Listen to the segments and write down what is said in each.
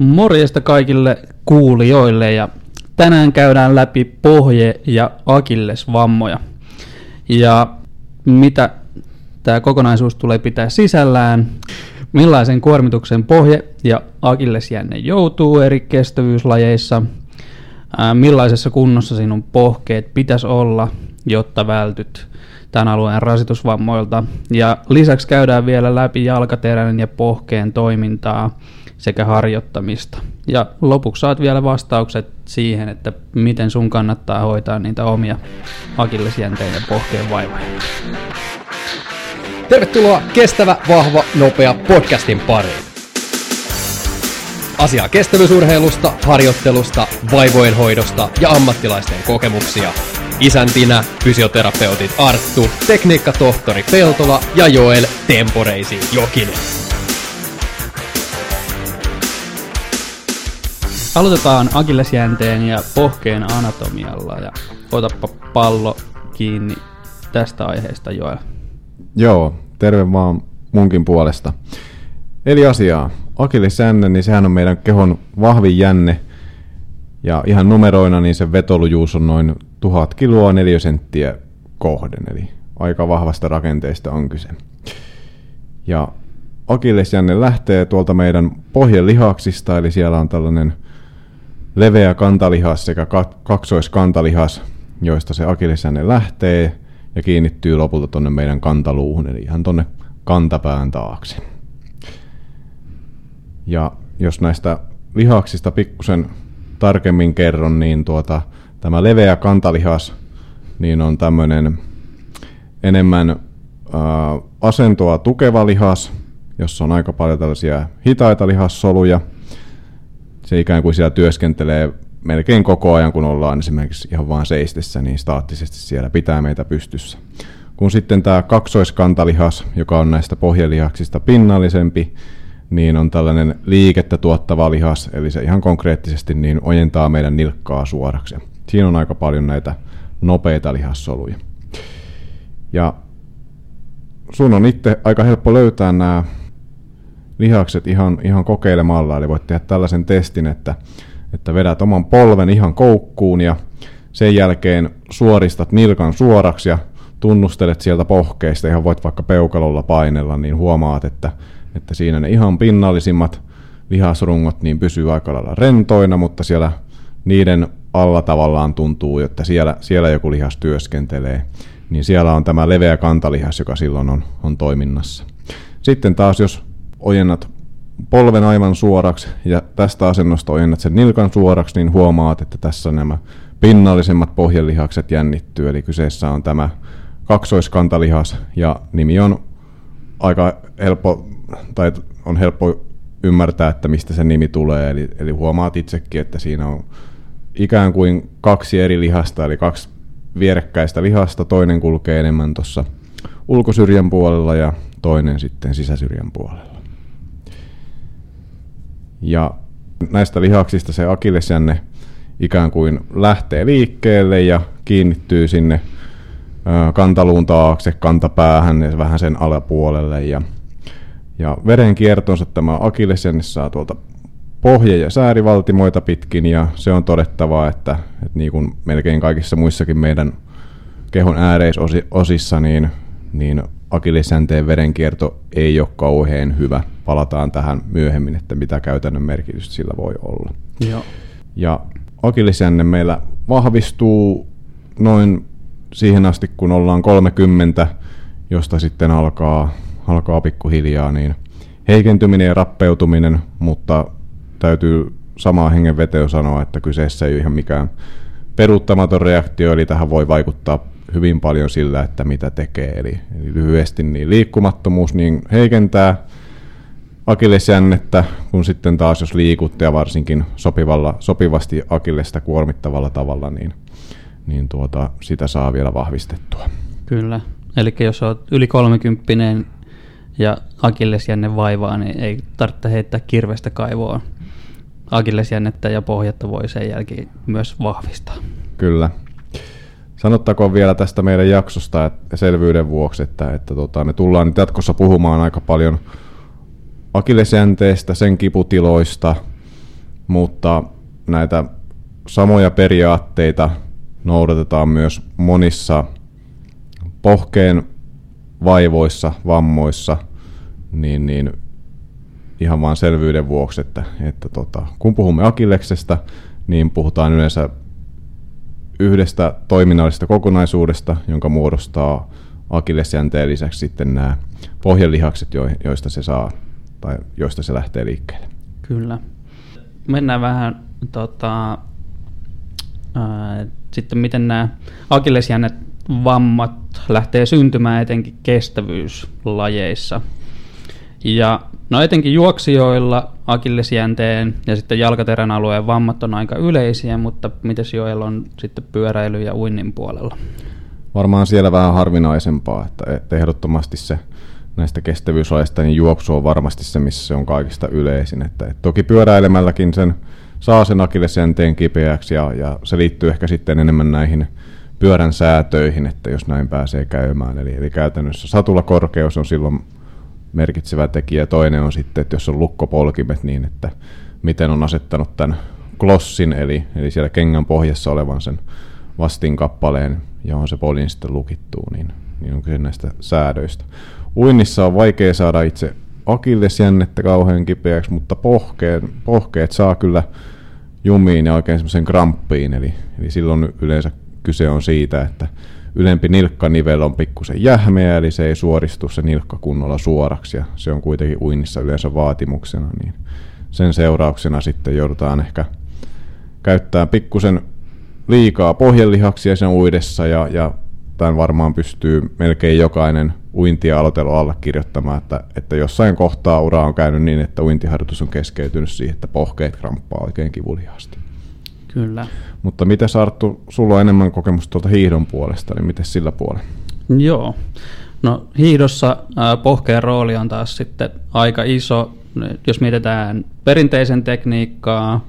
Morjesta kaikille kuulijoille ja tänään käydään läpi pohje- ja akillesvammoja. Ja mitä tämä kokonaisuus tulee pitää sisällään, millaisen kuormituksen pohje- ja akillesjänne joutuu eri kestävyyslajeissa, millaisessa kunnossa sinun pohkeet pitäisi olla, jotta vältyt tämän alueen rasitusvammoilta. Ja lisäksi käydään vielä läpi jalkaterän ja pohkeen toimintaa sekä harjoittamista. Ja lopuksi saat vielä vastaukset siihen, että miten sun kannattaa hoitaa niitä omia akillesjänteen ja pohkeen vaivoja. Tervetuloa Kestävä, vahva, nopea podcastin pariin. Asiaa kestävyysurheilusta, harjoittelusta, vaivojen hoidosta ja ammattilaisten kokemuksia. Isäntinä fysioterapeutit Arttu, tekniikkatohtori Peltola ja Joel Temporeisi Jokinen. Aloitetaan akillesjänteen ja pohkeen anatomialla ja otappa pallo kiinni tästä aiheesta Joel. Joo, terve vaan munkin puolesta. Eli asiaa. Akillesjänne, niin sehän on meidän kehon vahvin jänne. Ja ihan numeroina, niin se vetolujuus on noin 1000 kiloa neliösenttiä kohden. Eli aika vahvasta rakenteesta on kyse. Ja akillesjänne lähtee tuolta meidän pohjelihaksista, eli siellä on tällainen leveä kantalihas sekä kaksoiskantalihas, joista se akillesjänne lähtee ja kiinnittyy lopulta tonne meidän kantaluuhun, eli ihan tonne kantapään taakse. Ja jos näistä lihaksista pikkusen tarkemmin kerron, niin tuota, tämä leveä kantalihas niin on tämmöinen enemmän ää, asentoa tukeva lihas, jossa on aika paljon tällaisia hitaita lihassoluja. Se ikään kuin siellä työskentelee melkein koko ajan, kun ollaan esimerkiksi ihan vaan seistessä, niin staattisesti siellä pitää meitä pystyssä. Kun sitten tämä kaksoiskantalihas, joka on näistä pohjelihaksista pinnallisempi, niin on tällainen liikettä tuottava lihas, eli se ihan konkreettisesti niin ojentaa meidän nilkkaa suoraksi. Siinä on aika paljon näitä nopeita lihassoluja. Ja sun on itse aika helppo löytää nämä lihakset ihan, ihan kokeilemalla, eli voit tehdä tällaisen testin, että, että vedät oman polven ihan koukkuun ja sen jälkeen suoristat nilkan suoraksi ja tunnustelet sieltä pohkeista, ihan voit vaikka peukalolla painella, niin huomaat, että, että siinä ne ihan pinnallisimmat lihasrungot niin pysyy aika lailla rentoina, mutta siellä niiden alla tavallaan tuntuu, että siellä, siellä joku lihas työskentelee, niin siellä on tämä leveä kantalihas, joka silloin on, on toiminnassa. Sitten taas, jos ojennat polven aivan suoraksi ja tästä asennosta ojennat sen nilkan suoraksi, niin huomaat, että tässä nämä pinnallisemmat pohjelihakset jännittyy, eli kyseessä on tämä kaksoiskantalihas ja nimi on aika helppo, tai on helppo ymmärtää, että mistä se nimi tulee, eli, eli huomaat itsekin, että siinä on ikään kuin kaksi eri lihasta, eli kaksi vierekkäistä lihasta, toinen kulkee enemmän tuossa ulkosyrjän puolella ja toinen sitten sisäsyrjän puolella. Ja näistä lihaksista se akillesjänne ikään kuin lähtee liikkeelle ja kiinnittyy sinne kantaluun taakse, kantapäähän ja vähän sen alapuolelle. Ja, ja verenkiertonsa tämä akillesjänne saa tuolta pohje- ja säärivaltimoita pitkin ja se on todettava, että, että niin kuin melkein kaikissa muissakin meidän kehon ääreisosissa, niin, niin akillesjänteen verenkierto ei ole kauhean hyvä. Palataan tähän myöhemmin, että mitä käytännön merkitystä sillä voi olla. Joo. Ja akillesjänne meillä vahvistuu noin siihen asti, kun ollaan 30, josta sitten alkaa, alkaa pikkuhiljaa niin heikentyminen ja rappeutuminen, mutta täytyy samaa hengenveteen sanoa, että kyseessä ei ole ihan mikään peruuttamaton reaktio, eli tähän voi vaikuttaa hyvin paljon sillä, että mitä tekee. Eli, eli lyhyesti niin liikkumattomuus niin heikentää akillesjännettä, kun sitten taas jos liikut ja varsinkin sopivalla, sopivasti akillesta kuormittavalla tavalla, niin, niin tuota, sitä saa vielä vahvistettua. Kyllä. Eli jos olet yli 30 ja akillesjänne vaivaa, niin ei tarvitse heittää kirvestä kaivoa. Akillesjännettä ja pohjatta voi sen jälkeen myös vahvistaa. Kyllä. Sanottakoon vielä tästä meidän jaksosta että selvyyden vuoksi, että, että tota, ne tullaan nyt jatkossa puhumaan aika paljon akillesjänteestä, sen kiputiloista mutta näitä samoja periaatteita noudatetaan myös monissa pohkeen vaivoissa, vammoissa, niin, niin ihan vain selvyyden vuoksi, että, että tota, kun puhumme akilleksesta, niin puhutaan yleensä yhdestä toiminnallisesta kokonaisuudesta, jonka muodostaa akillesjänteen lisäksi sitten nämä pohjelihakset, joista se saa tai joista se lähtee liikkeelle. Kyllä. Mennään vähän tota, ää, sitten miten nämä akillesjännet vammat lähtee syntymään etenkin kestävyyslajeissa. Ja no etenkin juoksijoilla akillesjänteen ja sitten jalkaterän alueen vammat on aika yleisiä, mutta miten joilla on sitten pyöräily ja uinnin puolella? Varmaan siellä vähän harvinaisempaa, että ehdottomasti se näistä kestävyyslajeista, niin juoksu on varmasti se, missä se on kaikista yleisin. Että, et toki pyöräilemälläkin sen saa sen akillesjänteen kipeäksi ja, ja se liittyy ehkä sitten enemmän näihin pyörän säätöihin, että jos näin pääsee käymään. Eli, eli käytännössä satulakorkeus on silloin merkitsevä tekijä. Toinen on sitten, että jos on lukkopolkimet, niin että miten on asettanut tämän glossin, eli, eli siellä kengän pohjassa olevan sen vastinkappaleen, johon se polin sitten lukittuu, niin, niin on kyse näistä säädöistä. Uinnissa on vaikea saada itse akillesjännettä kauhean kipeäksi, mutta pohkeen, pohkeet saa kyllä jumiin ja oikein semmoisen kramppiin, eli, eli silloin yleensä kyse on siitä, että ylempi nilkkanivel on pikkusen jähmeä, eli se ei suoristu se nilkka kunnolla suoraksi, ja se on kuitenkin uinnissa yleensä vaatimuksena, niin sen seurauksena sitten joudutaan ehkä käyttää pikkusen liikaa pohjelihaksia sen uidessa, ja, ja tämän varmaan pystyy melkein jokainen uintia aloitelu allekirjoittamaan, että, että jossain kohtaa ura on käynyt niin, että uintiharjoitus on keskeytynyt siihen, että pohkeet kramppaa oikein kivuliaasti. Kyllä. Mutta miten Arttu, sulla on enemmän kokemusta tuolta hiihdon puolesta, niin miten sillä puolella? Joo. No hiihdossa pohkeen rooli on taas sitten aika iso. Jos mietitään perinteisen tekniikkaa,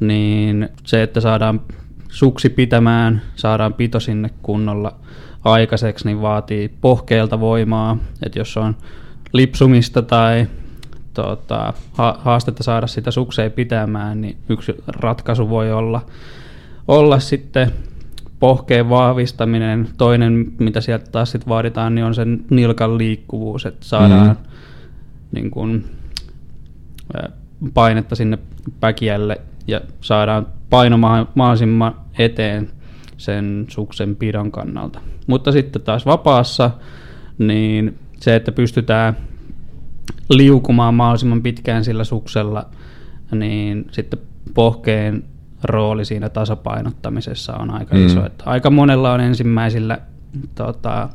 niin se, että saadaan suksi pitämään, saadaan pito sinne kunnolla aikaiseksi, niin vaatii pohkeelta voimaa. Että jos on lipsumista tai tota, haastetta saada sitä sukseen pitämään, niin yksi ratkaisu voi olla, olla sitten pohkeen vahvistaminen. Toinen, mitä sieltä taas sit vaaditaan, niin on sen nilkan liikkuvuus, että saadaan mm. niin kun, painetta sinne päkiälle ja saadaan paino mahdollisimman eteen sen suksen pidon kannalta. Mutta sitten taas vapaassa, niin se, että pystytään liukumaan mahdollisimman pitkään sillä suksella, niin sitten pohkeen rooli siinä tasapainottamisessa on aika mm. iso. Että aika monella on ensimmäisillä, tota,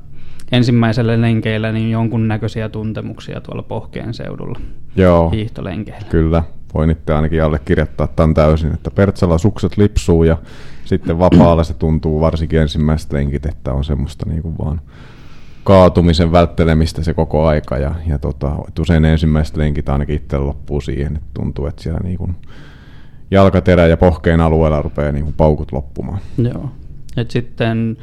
ensimmäisellä lenkeillä niin jonkunnäköisiä tuntemuksia tuolla pohkeen seudulla Joo, hiihtolenkeillä. Kyllä, voin itse ainakin allekirjoittaa tämän täysin, että Pertsalla sukset lipsuu ja sitten vapaalla se tuntuu varsinkin ensimmäiset lenkit, että on semmoista niin kuin vaan kaatumisen välttelemistä se koko aika ja, ja tota, usein ensimmäiset lenkit ainakin itse loppuu siihen, että tuntuu, että siellä niin kuin jalkaterä ja pohkeen alueella rupeaa niin kuin paukut loppumaan. Joo. Et sitten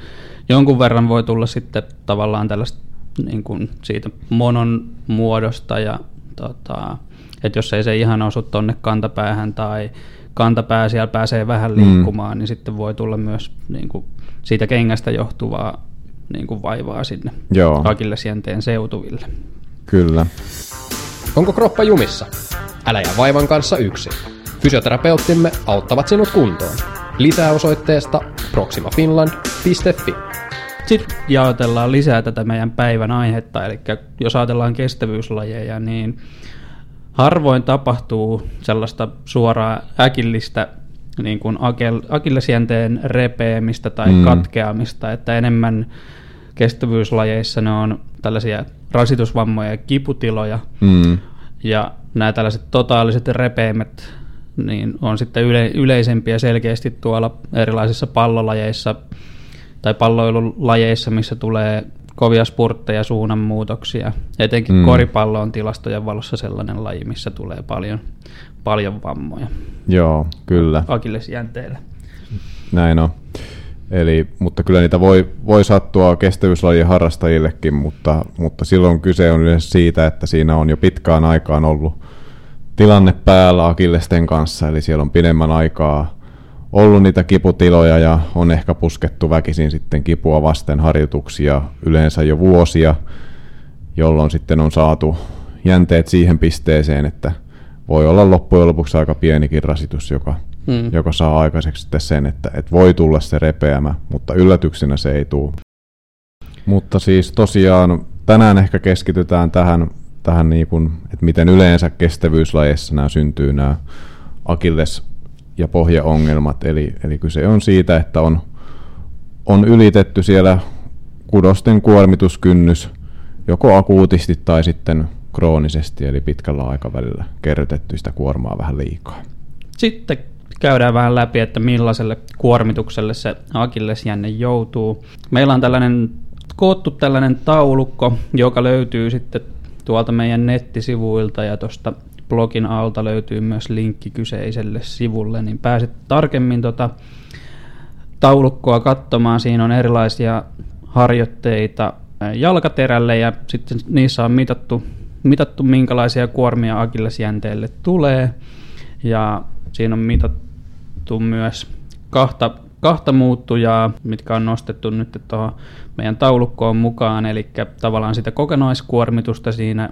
jonkun verran voi tulla sitten tavallaan tällaista niin kuin siitä monon muodosta ja tota, että jos ei se ihan osu tonne kantapäähän tai kantapää siellä pääsee vähän mm. liikkumaan, mm. niin sitten voi tulla myös niin kuin siitä kengästä johtuvaa niin kuin vaivaa sinne Joo. akillesjänteen seutuville. Kyllä. Onko kroppa jumissa? Älä jää vaivan kanssa yksin. Fysioterapeuttimme auttavat sinut kuntoon. Lisää osoitteesta proximafinland.fi. Sitten jaotellaan lisää tätä meidän päivän aihetta, eli jos ajatellaan kestävyyslajeja, niin harvoin tapahtuu sellaista suoraa äkillistä niin kuin akillesjänteen repeämistä tai mm. katkeamista, että enemmän kestävyyslajeissa ne on tällaisia rasitusvammoja ja kiputiloja. Mm. Ja nämä tällaiset totaaliset repeimet niin on sitten yle, yleisempiä selkeästi tuolla erilaisissa pallolajeissa tai palloilulajeissa, missä tulee kovia spurtteja, suunnanmuutoksia. Etenkin mm. koripallo on tilastojen valossa sellainen laji, missä tulee paljon, paljon vammoja. Joo, kyllä. Akillesjänteellä. Näin on. Eli, mutta kyllä niitä voi, voi sattua kestävyyslajien harrastajillekin, mutta, mutta silloin kyse on yleensä siitä, että siinä on jo pitkään aikaan ollut tilanne päällä Akillesten kanssa, eli siellä on pidemmän aikaa ollut niitä kiputiloja ja on ehkä puskettu väkisin sitten kipua vasten harjoituksia yleensä jo vuosia, jolloin sitten on saatu jänteet siihen pisteeseen, että voi olla loppujen lopuksi aika pienikin rasitus, joka, mm. joka saa aikaiseksi sitten sen, että, että voi tulla se repeämä, mutta yllätyksenä se ei tule. Mutta siis tosiaan tänään ehkä keskitytään tähän, tähän niin kuin, että miten yleensä kestävyyslajeissa nämä syntyy nämä akilles ja pohjaongelmat. Eli, eli kyse on siitä, että on, on ylitetty siellä kudosten kuormituskynnys joko akuutisti tai sitten kroonisesti, eli pitkällä aikavälillä kerrytetty sitä kuormaa vähän liikaa. Sitten käydään vähän läpi, että millaiselle kuormitukselle se akillesjänne joutuu. Meillä on tällainen koottu tällainen taulukko, joka löytyy sitten tuolta meidän nettisivuilta ja tuosta blogin alta löytyy myös linkki kyseiselle sivulle, niin pääset tarkemmin tota taulukkoa katsomaan. Siinä on erilaisia harjoitteita jalkaterälle ja sitten niissä on mitattu, mitattu minkälaisia kuormia akillesjänteelle tulee. Ja siinä on mitattu myös kahta, kahta muuttujaa, mitkä on nostettu nyt tuohon meidän taulukkoon mukaan, eli tavallaan sitä kokonaiskuormitusta siinä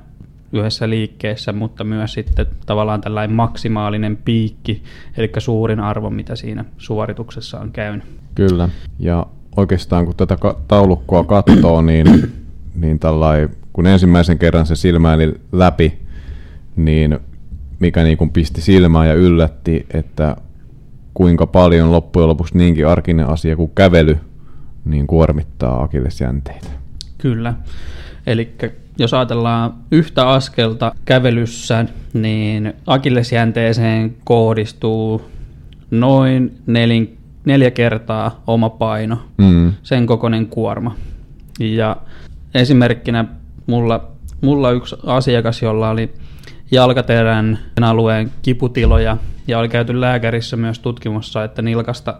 yhdessä liikkeessä, mutta myös sitten tavallaan tällainen maksimaalinen piikki, eli suurin arvo, mitä siinä suorituksessa on käynyt. Kyllä, ja oikeastaan kun tätä taulukkoa katsoo, niin, niin tällai, kun ensimmäisen kerran se silmäili läpi, niin mikä niin kuin pisti silmään ja yllätti, että kuinka paljon loppujen lopuksi niinkin arkinen asia kuin kävely niin kuormittaa akillesjänteitä. Kyllä. Eli jos ajatellaan yhtä askelta kävelyssä, niin akillesjänteeseen kohdistuu noin nelin, neljä kertaa oma paino, mm. sen kokoinen kuorma. Ja esimerkkinä mulla, mulla yksi asiakas, jolla oli jalkaterän alueen kiputiloja. Ja oli käyty lääkärissä myös tutkimussa, että nilkasta,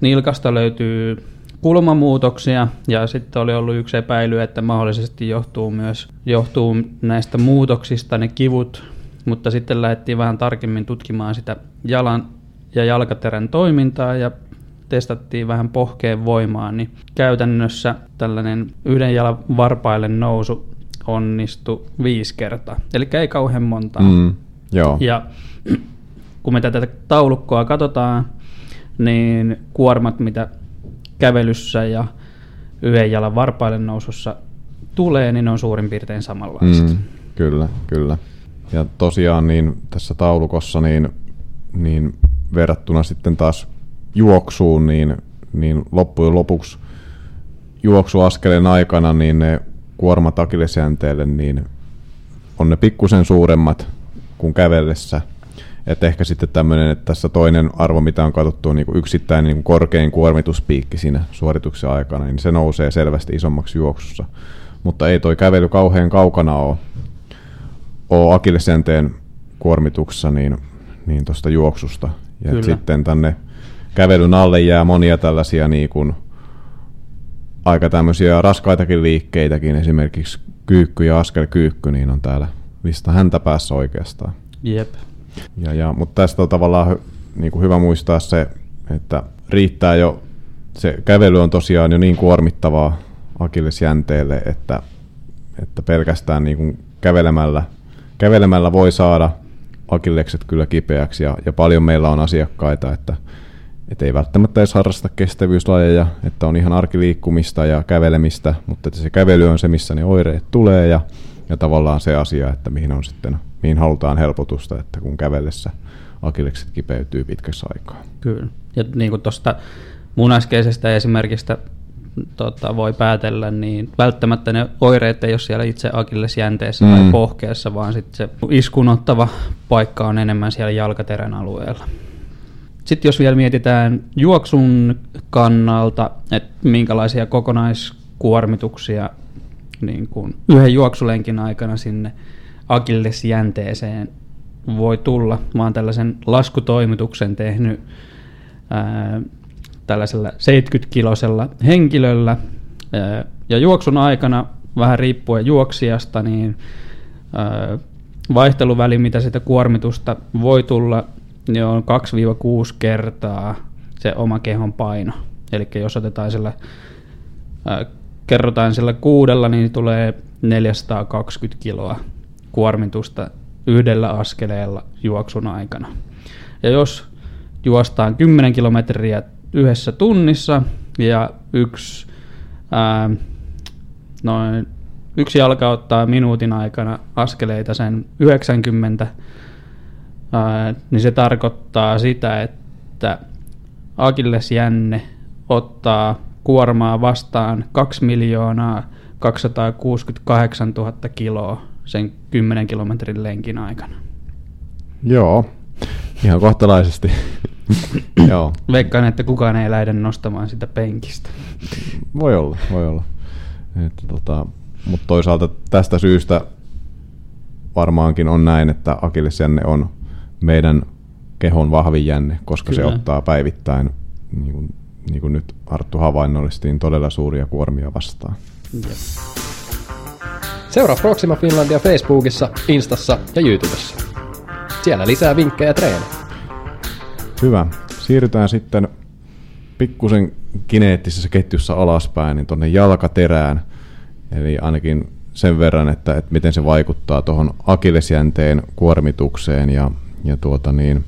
nilkasta löytyy kulmamuutoksia. Ja sitten oli ollut yksi epäily, että mahdollisesti johtuu myös johtuu näistä muutoksista ne kivut, mutta sitten lähdettiin vähän tarkemmin tutkimaan sitä jalan ja jalkaterän toimintaa ja testattiin vähän pohkeen voimaa, niin käytännössä tällainen yhden jalan varpaille nousu onnistui viisi kertaa, eli ei kauhean montaa. Mm, joo. Ja kun me tätä taulukkoa katsotaan, niin kuormat, mitä kävelyssä ja yhden jalan varpaille nousussa tulee, niin ne on suurin piirtein samanlaiset. Mm, kyllä, kyllä. Ja tosiaan niin tässä taulukossa niin, niin verrattuna sitten taas juoksuun, niin, niin loppujen lopuksi juoksuaskeleen aikana niin ne kuormat akillesjänteelle niin on ne pikkusen suuremmat kuin kävellessä – että ehkä sitten tämmöinen, että tässä toinen arvo, mitä on katsottu, on niin kuin yksittäinen niin kuin korkein kuormituspiikki siinä suorituksen aikana, niin se nousee selvästi isommaksi juoksussa. Mutta ei toi kävely kauhean kaukana ole, ole akillesjänteen kuormituksessa niin, niin tuosta juoksusta. Ja sitten tänne kävelyn alle jää monia tällaisia niin kuin, aika tämmöisiä raskaitakin liikkeitäkin, esimerkiksi kyykky ja askelkyykky, niin on täällä lista häntä päässä oikeastaan. Jep. Ja, ja, mutta tästä on tavallaan niin kuin hyvä muistaa se, että riittää jo, se kävely on tosiaan jo niin kuormittavaa akillesjänteelle, että, että pelkästään niin kuin kävelemällä, kävelemällä voi saada akillekset kyllä kipeäksi ja, ja paljon meillä on asiakkaita, että, että ei välttämättä edes harrasta kestävyyslajeja, että on ihan arkiliikkumista ja kävelemistä, mutta että se kävely on se, missä ne oireet tulee ja, ja tavallaan se asia, että mihin on sitten mihin halutaan helpotusta, että kun kävellessä akillekset kipeytyy pitkässä aikaa. Kyllä. Ja niin kuin tuosta mun äskeisestä esimerkistä tota, voi päätellä, niin välttämättä ne oireet ei ole siellä itse akillesjänteessä mm. tai pohkeessa, vaan sitten se iskunottava paikka on enemmän siellä jalkaterän alueella. Sitten jos vielä mietitään juoksun kannalta, että minkälaisia kokonaiskuormituksia niin kuin yhden juoksulenkin aikana sinne akillesjänteeseen voi tulla. Mä oon tällaisen laskutoimituksen tehnyt ää, tällaisella 70-kilosella henkilöllä ää, ja juoksun aikana vähän riippuen juoksijasta, niin ää, vaihteluväli, mitä sitä kuormitusta voi tulla, niin on 2-6 kertaa se oma kehon paino. Eli jos otetaan sillä, äh, kerrotaan sillä kuudella, niin tulee 420 kiloa kuormitusta yhdellä askeleella juoksun aikana. Ja jos juostaan 10 kilometriä yhdessä tunnissa ja yksi, ää, noin, yksi jalka ottaa minuutin aikana askeleita sen 90, ää, niin se tarkoittaa sitä, että akillesjänne ottaa kuormaa vastaan 2 miljoonaa 268 000 kiloa sen 10 kilometrin lenkin aikana. Joo, ihan kohtalaisesti. Joo. Veikkaan, että kukaan ei lähde nostamaan sitä penkistä. Voi olla, voi olla. Että tota, mutta toisaalta tästä syystä varmaankin on näin, että akillesjänne on meidän kehon vahvin jänne, koska Kyllä. se ottaa päivittäin, niin kuin, niin kuin nyt Arttu havainnollistiin, todella suuria kuormia vastaan. Jep. Seuraa Proxima Finlandia Facebookissa, Instassa ja YouTubessa. Siellä lisää vinkkejä treenejä. Hyvä. Siirrytään sitten pikkusen kineettisessä ketjussa alaspäin, niin tuonne jalkaterään. Eli ainakin sen verran, että, että miten se vaikuttaa tuohon akillesjänteen kuormitukseen ja, ja tuota niin,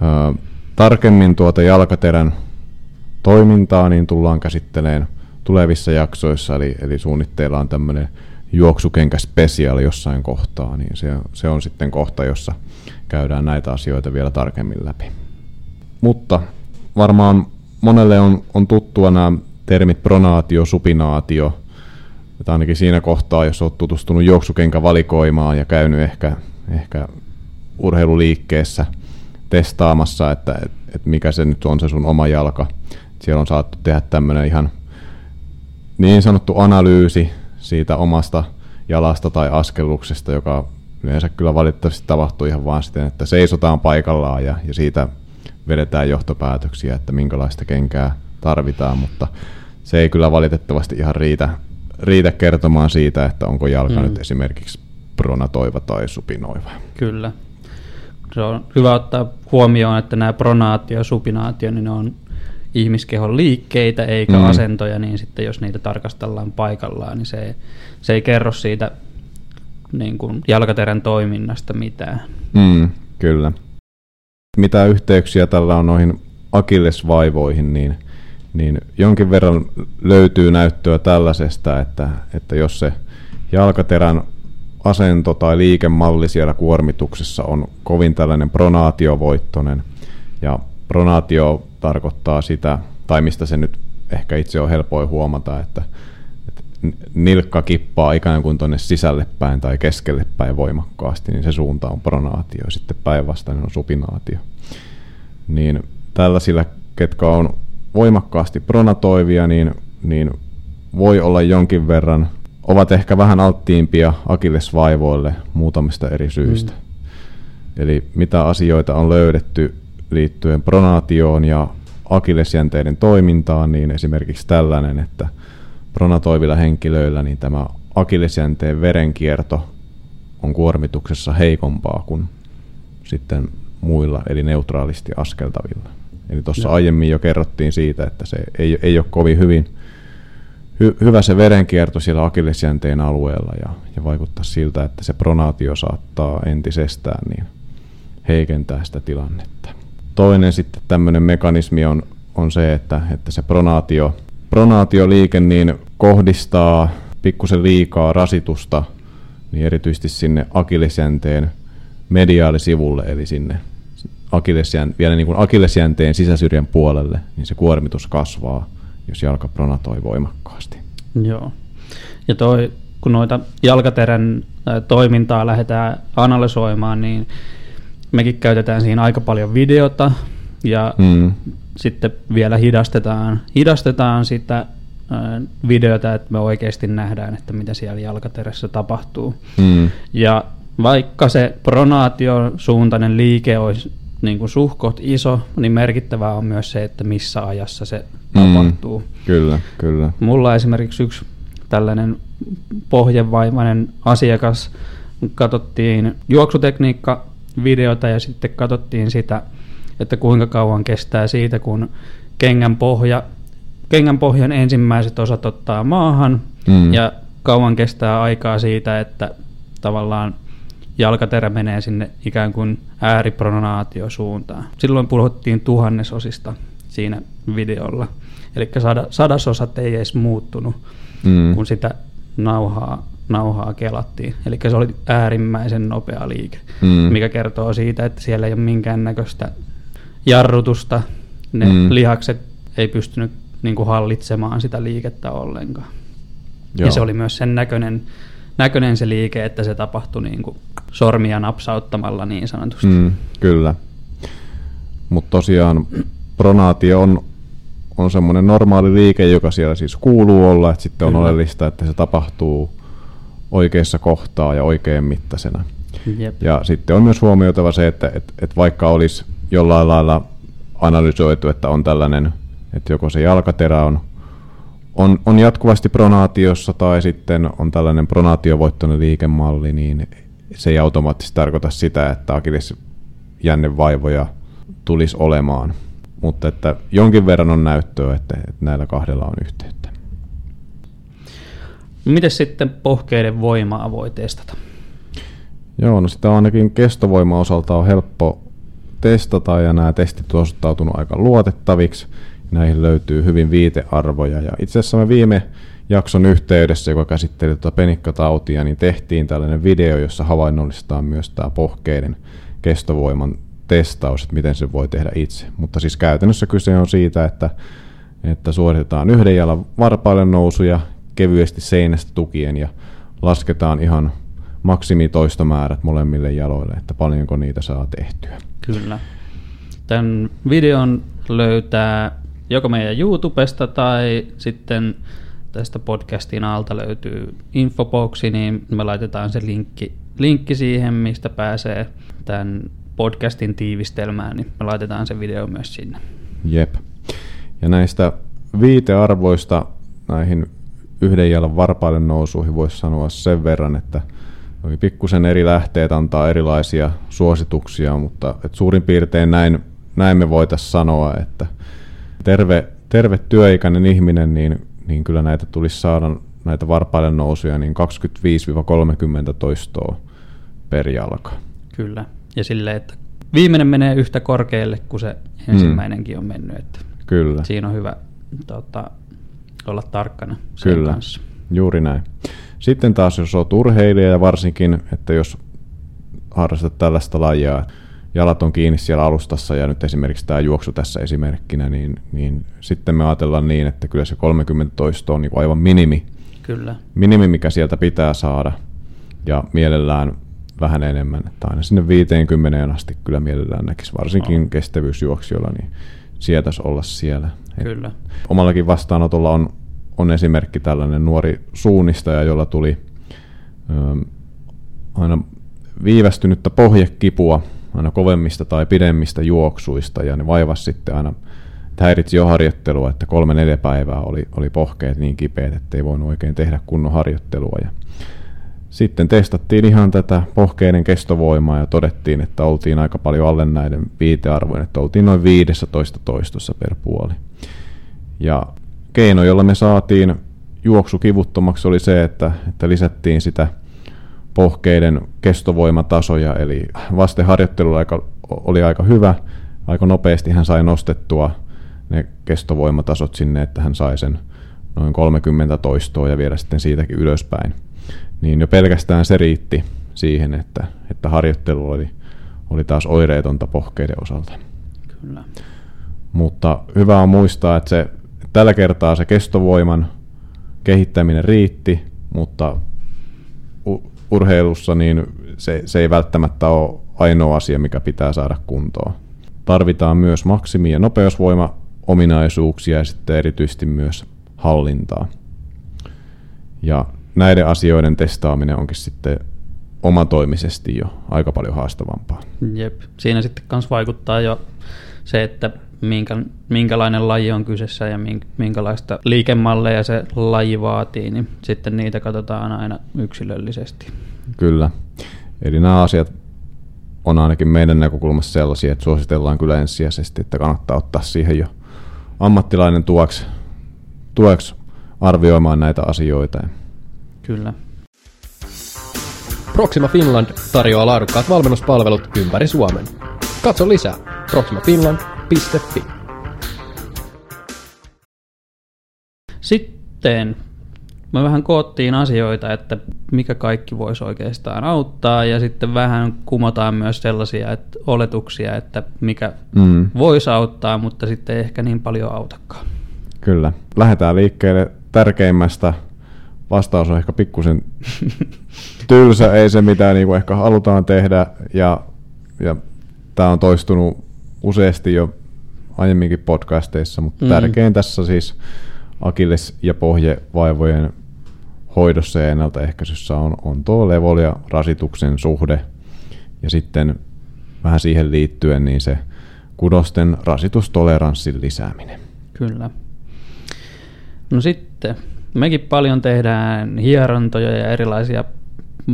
ää, tarkemmin tuota jalkaterän toimintaa niin tullaan käsittelemään tulevissa jaksoissa, eli, eli suunnitteilla on tämmöinen juoksukenkä special jossain kohtaa, niin se, se on sitten kohta, jossa käydään näitä asioita vielä tarkemmin läpi. Mutta varmaan monelle on, on tuttua nämä termit pronaatio, supinaatio, että ainakin siinä kohtaa, jos olet tutustunut juoksukenkävalikoimaan ja käynyt ehkä, ehkä urheiluliikkeessä testaamassa, että et, et mikä se nyt on se sun oma jalka. Siellä on saattu tehdä tämmöinen ihan niin sanottu analyysi siitä omasta jalasta tai askelluksesta, joka yleensä kyllä valitettavasti tapahtuu ihan vaan siten, että seisotaan paikallaan ja, ja siitä vedetään johtopäätöksiä, että minkälaista kenkää tarvitaan, mutta se ei kyllä valitettavasti ihan riitä, riitä kertomaan siitä, että onko jalka mm. nyt esimerkiksi pronatoiva tai supinoiva. Kyllä. Se on hyvä ottaa huomioon, että nämä pronaatio ja supinaatio, niin ne on ihmiskehon liikkeitä eikä mm. asentoja, niin sitten jos niitä tarkastellaan paikallaan, niin se, se ei kerro siitä niin kuin jalkaterän toiminnasta mitään. Mm, kyllä. Mitä yhteyksiä tällä on noihin akillesvaivoihin, niin, niin jonkin verran löytyy näyttöä tällaisesta, että, että jos se jalkaterän asento tai liikemalli siellä kuormituksessa on kovin tällainen pronaatiovoittoinen, ja pronaatio tarkoittaa sitä, tai mistä se nyt ehkä itse on helpoin huomata, että, että nilkka kippaa ikään kuin tuonne sisälle päin tai keskelle päin voimakkaasti, niin se suunta on pronaatio, sitten päinvastainen on supinaatio. Niin tällaisilla, ketkä on voimakkaasti pronatoivia, niin, niin voi olla jonkin verran, ovat ehkä vähän alttiimpia akillesvaivoille muutamista eri syistä. Mm. Eli mitä asioita on löydetty liittyen pronaatioon ja akillesjänteiden toimintaan, niin esimerkiksi tällainen, että pronatoivilla henkilöillä niin tämä akillesjänteen verenkierto on kuormituksessa heikompaa kuin sitten muilla, eli neutraalisti askeltavilla. Eli tuossa aiemmin jo kerrottiin siitä, että se ei, ei ole kovin hyvin hy, hyvä se verenkierto siellä akillesjänteen alueella ja, ja vaikuttaa siltä, että se pronaatio saattaa entisestään niin heikentää sitä tilannetta. Toinen sitten tämmöinen mekanismi on, on se, että, että se pronaatio, pronaatioliike niin kohdistaa pikkusen liikaa rasitusta niin erityisesti sinne akillesjänteen mediaalisivulle, eli sinne akillesjän, vielä niin kuin akillesjänteen sisäsyrjän puolelle, niin se kuormitus kasvaa, jos jalka pronatoi voimakkaasti. Joo. Ja toi, kun noita jalkaterän toimintaa lähdetään analysoimaan, niin mekin käytetään siinä aika paljon videota ja mm. sitten vielä hidastetaan, hidastetaan sitä videota, että me oikeasti nähdään, että mitä siellä jalkaterässä tapahtuu. Mm. Ja vaikka se pronaatiosuuntainen liike olisi niin kuin suhkot iso, niin merkittävää on myös se, että missä ajassa se mm. tapahtuu. Kyllä, kyllä. Mulla esimerkiksi yksi tällainen pohjevaimainen asiakas katsottiin juoksutekniikka-videota ja sitten katsottiin sitä, että kuinka kauan kestää siitä, kun kengän, pohja, kengän pohjan ensimmäiset osat ottaa maahan Mm. ja kauan kestää aikaa siitä, että tavallaan jalkaterä menee sinne ikään kuin ääripronaatiosuuntaan. Silloin puhuttiin tuhannesosista siinä videolla. Eli sada, sadasosat ei edes muuttunut, Mm. kun sitä nauhaa, nauhaa kelattiin. Eli se oli äärimmäisen nopea liike, Mm. mikä kertoo siitä, että siellä ei ole minkäännäköistä jarrutusta. Ne Mm. mm. lihakset ei pystynyt niin kuin hallitsemaan sitä liikettä ollenkaan. Joo. Ja se oli myös sen näköinen, näköinen se liike, että se tapahtui niin kuin sormia napsauttamalla niin sanotusti. Mm, kyllä. Mutta tosiaan pronaatio on, on semmoinen normaali liike, joka siellä siis kuuluu olla, että sitten on Kyllä. oleellista, että se tapahtuu oikeassa kohtaa ja oikein mittaisena. Jep. Ja sitten on myös huomioitava se, että et, et vaikka olisi jollain lailla analysoitu, että on tällainen, että joko se jalkaterä on, on, on jatkuvasti pronaatiossa tai sitten on tällainen pronaatiovoittoinen liikemalli, niin se ei automaattisesti tarkoita sitä, että akilles jännevaivoja tulisi olemaan. Mutta että jonkin verran on näyttöä, että, että näillä kahdella on yhteyttä. Miten sitten pohkeiden voimaa voi testata? Joo, no sitä ainakin kestovoima osalta on helppo testata ja nämä testit on osoittautunut aika luotettaviksi. Näihin löytyy hyvin viitearvoja ja itse asiassa me viime jakson yhteydessä, joka käsitteli tuota penikkatautia, niin tehtiin tällainen video, jossa havainnollistetaan myös tämä pohkeiden kestovoiman testaus, että miten se voi tehdä itse. Mutta siis käytännössä kyse on siitä, että, että suoritetaan yhden jalan varpaille nousuja kevyesti seinästä tukien ja lasketaan ihan maksimitoistomäärät molemmille jaloille, että paljonko niitä saa tehtyä. Kyllä. Tämän videon löytää joko meidän YouTubesta tai sitten tästä podcastin alta löytyy infoboksi, niin me laitetaan se linkki, linkki siihen, mistä pääsee tämän podcastin tiivistelmään, niin me laitetaan se video myös sinne. Jep. Ja näistä viitearvoista näihin yhden jalan varpaille nousuihin voisi sanoa sen verran, että oli pikkusen eri lähteet antaa erilaisia suosituksia, mutta et suurin piirtein näin, näin me voitaisiin sanoa, että terve, terve työikäinen ihminen, niin, niin kyllä näitä tulisi saada näitä varpaille nousuja niin 25-30 toistoa per jalka. Kyllä. Ja silleen, että viimeinen menee yhtä korkealle kuin se ensimmäinenkin on mennyt. Että Kyllä. siinä on hyvä tota, olla tarkkana sen Kyllä, kanssa. juuri näin. Sitten taas jos olet urheilija ja varsinkin, että jos harrastat tällaista lajia, jalat on kiinni siellä alustassa ja nyt esimerkiksi tämä juoksu tässä esimerkkinä, niin, niin sitten me ajatellaan niin, että kyllä se 30 toistoa on niin aivan minimi, Kyllä. minimi, mikä sieltä pitää saada ja mielellään vähän enemmän, että aina sinne 50 asti kyllä mielellään näkisi, varsinkin Joo. kestävyysjuoksijoilla, niin sietäisi olla siellä. Et Kyllä. omallakin vastaanotolla on, on esimerkki tällainen nuori suunnistaja, jolla tuli ö, aina viivästynyttä pohjekipua aina kovemmista tai pidemmistä juoksuista ja ne vaivasi sitten aina häiritsi jo harjoittelua, että kolme neljä päivää oli, oli pohkeet niin kipeät, että ei voinut oikein tehdä kunnon harjoittelua. Ja sitten testattiin ihan tätä pohkeiden kestovoimaa ja todettiin, että oltiin aika paljon alle näiden viitearvojen, että oltiin noin 15 toistossa per puoli. Ja keino, jolla me saatiin juoksu kivuttomaksi oli se, että, että lisättiin sitä pohkeiden kestovoimatasoja, eli vasteharjoittelu oli aika hyvä. Aika nopeasti hän sai nostettua ne kestovoimatasot sinne, että hän sai sen noin 30 toistoa ja vielä sitten siitäkin ylöspäin. Niin jo pelkästään se riitti siihen, että, että harjoittelu oli, oli taas oireetonta pohkeiden osalta. Kyllä. Mutta hyvä on muistaa, että se, tällä kertaa se kestovoiman kehittäminen riitti, mutta urheilussa niin se, se ei välttämättä ole ainoa asia, mikä pitää saada kuntoon. Tarvitaan myös maksimi- ja nopeusvoima-ominaisuuksia ja sitten erityisesti myös hallintaa. Ja näiden asioiden testaaminen onkin sitten omatoimisesti jo aika paljon haastavampaa. Jep. Siinä sitten kans vaikuttaa jo se, että minkä, minkälainen laji on kyseessä ja mink- minkälaista liikemalleja se laji vaatii, niin sitten niitä katsotaan aina yksilöllisesti. Kyllä. Eli nämä asiat on ainakin meidän näkökulmassa sellaisia, että suositellaan kyllä ensisijaisesti, että kannattaa ottaa siihen jo ammattilainen tueksi, tueksi arvioimaan näitä asioita. Kyllä. Proxima Finland tarjoaa laadukkaat valmennuspalvelut ympäri Suomen. Katso lisää Sitten me vähän koottiin asioita, että mikä kaikki voisi oikeastaan auttaa ja sitten vähän kumotaan myös sellaisia että oletuksia, että mikä mm. voisi auttaa, mutta sitten ei ehkä niin paljon autakaan. Kyllä. Lähdetään liikkeelle tärkeimmästä. Vastaus on ehkä pikkusen tylsä, ei se mitä niin kuin ehkä halutaan tehdä ja, ja tämä on toistunut useasti jo aiemminkin podcasteissa, mutta mm. tärkein tässä siis akilles- ja pohjevaivojen hoidossa ja ennaltaehkäisyssä on, on tuo levol ja rasituksen suhde. Ja sitten vähän siihen liittyen niin se kudosten rasitustoleranssin lisääminen. Kyllä. No sitten, mekin paljon tehdään hierontoja ja erilaisia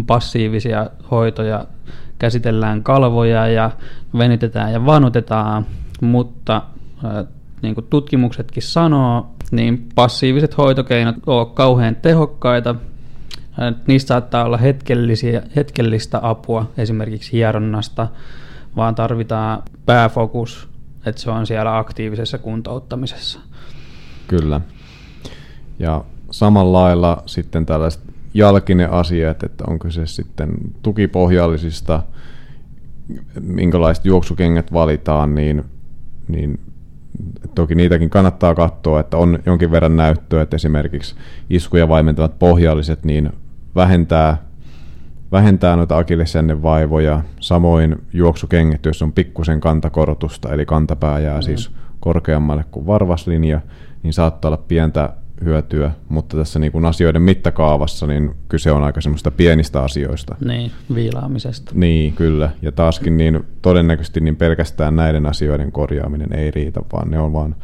passiivisia hoitoja, käsitellään kalvoja ja venytetään ja vanutetaan, mutta niin kuin tutkimuksetkin sanoo, niin passiiviset hoitokeinot ovat kauhean tehokkaita. Niistä saattaa olla hetkellisiä, hetkellistä apua esimerkiksi hieronnasta, vaan tarvitaan pääfokus, että se on siellä aktiivisessa kuntouttamisessa. Kyllä. Ja samalla lailla sitten tällaiset jalkinen asiat, että onko se sitten tukipohjallisista, minkälaiset juoksukengät valitaan, niin, niin toki niitäkin kannattaa katsoa, että on jonkin verran näyttöä, että esimerkiksi iskuja vaimentavat pohjalliset niin vähentää, vähentää noita vaivoja. Samoin juoksukengät, jos on pikkusen kantakorotusta, eli kantapää jää mm. siis korkeammalle kuin varvaslinja, niin saattaa olla pientä hyötyä, mutta tässä niin kuin asioiden mittakaavassa niin kyse on aika semmoista pienistä asioista. Niin, viilaamisesta. Niin, kyllä. Ja taaskin niin todennäköisesti niin pelkästään näiden asioiden korjaaminen ei riitä, vaan ne on vaan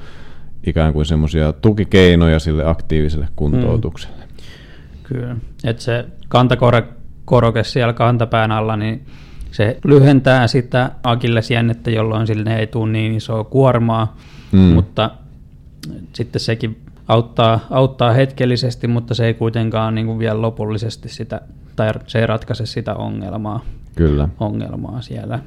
ikään kuin semmoisia tukikeinoja sille aktiiviselle kuntoutukselle. Hmm. Kyllä. Että se kantakoroke siellä kantapään alla, niin se lyhentää sitä akillesjännettä, jolloin sille ei tule niin isoa kuormaa, hmm. mutta sitten sekin auttaa, auttaa hetkellisesti, mutta se ei kuitenkaan niin kuin vielä lopullisesti sitä, tai se ei ratkaise sitä ongelmaa, Kyllä. ongelmaa siellä.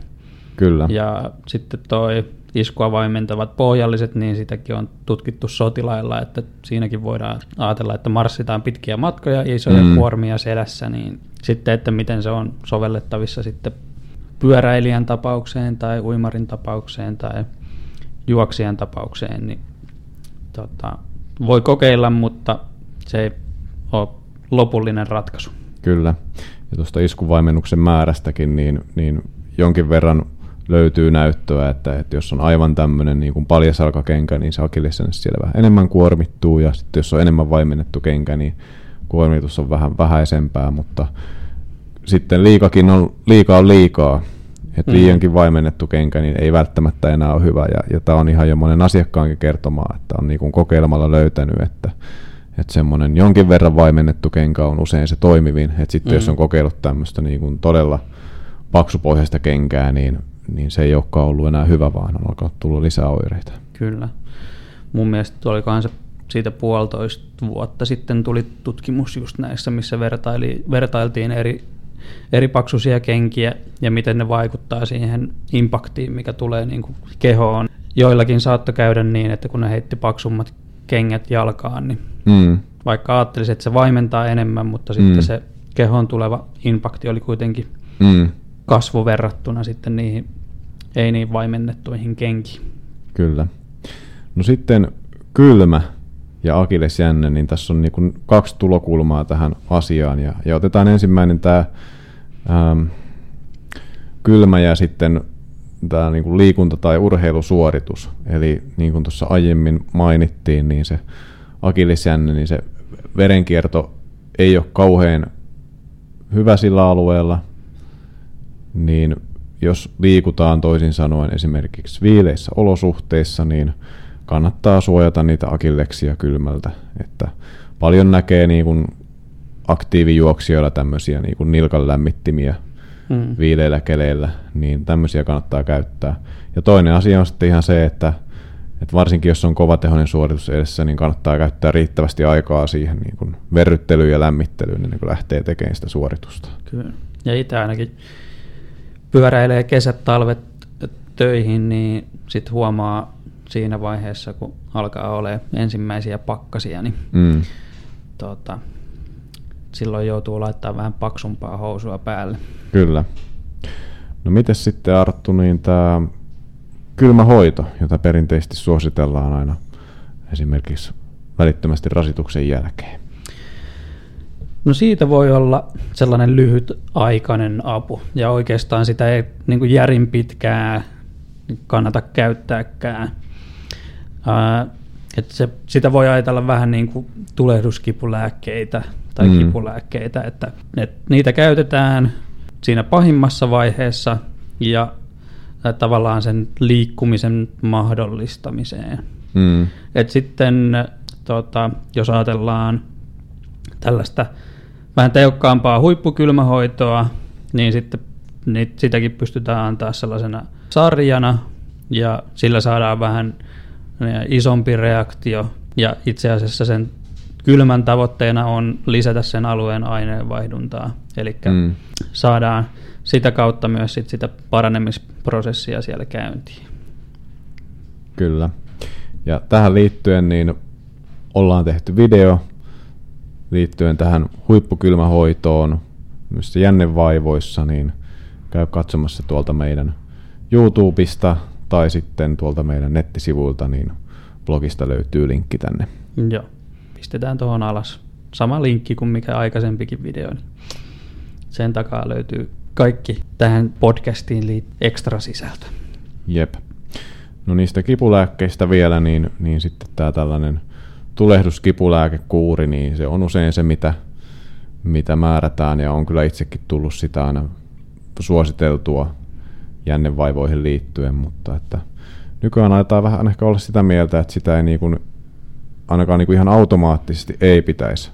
Kyllä. Ja sitten toi iskua vaimentavat pohjalliset, niin sitäkin on tutkittu sotilailla, että siinäkin voidaan ajatella, että marssitaan pitkiä matkoja, isoja mm. kuormia selässä, niin sitten, että miten se on sovellettavissa sitten pyöräilijän tapaukseen tai uimarin tapaukseen tai juoksijan tapaukseen, niin tota, voi kokeilla, mutta se ei ole lopullinen ratkaisu. Kyllä. Ja tuosta iskuvaimennuksen määrästäkin, niin, niin jonkin verran löytyy näyttöä, että, että jos on aivan tämmöinen niin paljasalkakenkä, niin se akillesjänne siellä vähän enemmän kuormittuu, ja sitten jos on enemmän vaimennettu kenkä, niin kuormitus on vähän vähäisempää, mutta sitten liikakin on, liikaa on liikaa, että mm. liiankin vaimennettu kenkä niin ei välttämättä enää ole hyvä. Ja, ja tämä on ihan jo monen asiakkaankin kertomaa, että on niin kokeilemalla löytänyt, että, että semmoinen jonkin verran vaimennettu kenkä on usein se toimivin. Että sitten mm. jos on kokeillut tämmöistä niin kuin todella paksupohjaista kenkää, niin, niin se ei olekaan ollut enää hyvä, vaan on alkanut tulla lisää oireita. Kyllä. Mun mielestä olikohan se siitä puolitoista vuotta sitten tuli tutkimus just näissä, missä vertaili, vertailtiin eri eri paksuisia kenkiä ja miten ne vaikuttaa siihen impaktiin, mikä tulee niin kuin kehoon. Joillakin saattoi käydä niin, että kun ne heitti paksummat kengät jalkaan, niin mm. vaikka ajattelisi, että se vaimentaa enemmän, mutta sitten mm. se kehoon tuleva impakti oli kuitenkin mm. kasvu verrattuna sitten niihin ei niin vaimennettuihin kenkiin. Kyllä. No sitten kylmä ja akillesjänne, niin tässä on niin kaksi tulokulmaa tähän asiaan. Ja, ja otetaan ensimmäinen tämä ähm, kylmä ja sitten tämä niin liikunta- tai urheilusuoritus. Eli niin kuin tuossa aiemmin mainittiin, niin se akillisjänne, niin se verenkierto ei ole kauhean hyvä sillä alueella, niin jos liikutaan toisin sanoen esimerkiksi viileissä olosuhteissa, niin kannattaa suojata niitä akilleksia kylmältä. Että paljon näkee niin kuin aktiivijuoksijoilla tämmöisiä niin kuin nilkan lämmittimiä mm. viileillä keleillä, niin tämmöisiä kannattaa käyttää. Ja toinen asia on sitten ihan se, että, että varsinkin jos on kovatehoinen suoritus edessä, niin kannattaa käyttää riittävästi aikaa siihen niin kuin verryttelyyn ja lämmittelyyn, niin kuin lähtee tekemään sitä suoritusta. Kyllä. Ja itse ainakin pyöräilee kesät, talvet töihin, niin sitten huomaa siinä vaiheessa, kun alkaa olla ensimmäisiä pakkasia, niin mm. tota, silloin joutuu laittaa vähän paksumpaa housua päälle. Kyllä. No miten sitten Arttu, niin tämä kylmä hoito, jota perinteisesti suositellaan aina esimerkiksi välittömästi rasituksen jälkeen? No siitä voi olla sellainen lyhyt aikainen apu, ja oikeastaan sitä ei niin kuin järin pitkää kannata käyttääkään. Ää, että se, sitä voi ajatella vähän niin kuin tulehduskipulääkkeitä tai mm. kipulääkkeitä, että, että niitä käytetään siinä pahimmassa vaiheessa ja tavallaan sen liikkumisen mahdollistamiseen. Mm. Et sitten tota, jos ajatellaan tällaista vähän tehokkaampaa huippukylmähoitoa, niin sitten niin sitäkin pystytään antaa sellaisena sarjana ja sillä saadaan vähän isompi reaktio ja itse asiassa sen kylmän tavoitteena on lisätä sen alueen aineenvaihduntaa, eli mm. saadaan sitä kautta myös sit sitä paranemisprosessia siellä käyntiin. Kyllä. Ja tähän liittyen niin ollaan tehty video liittyen tähän huippukylmähoitoon myös jännevaivoissa, niin käy katsomassa tuolta meidän YouTubesta tai sitten tuolta meidän nettisivuilta, niin blogista löytyy linkki tänne. Joo, pistetään tuohon alas. Sama linkki kuin mikä aikaisempikin video. Niin sen takaa löytyy kaikki tähän podcastiin liit- ekstra sisältö. Jep. No niistä kipulääkkeistä vielä, niin, niin sitten tämä tällainen tulehduskipulääkekuuri, niin se on usein se, mitä, mitä määrätään, ja on kyllä itsekin tullut sitä aina suositeltua jännevaivoihin liittyen, mutta että nykyään aletaan vähän ehkä olla sitä mieltä, että sitä ei niin kuin, ainakaan niin kuin ihan automaattisesti ei pitäisi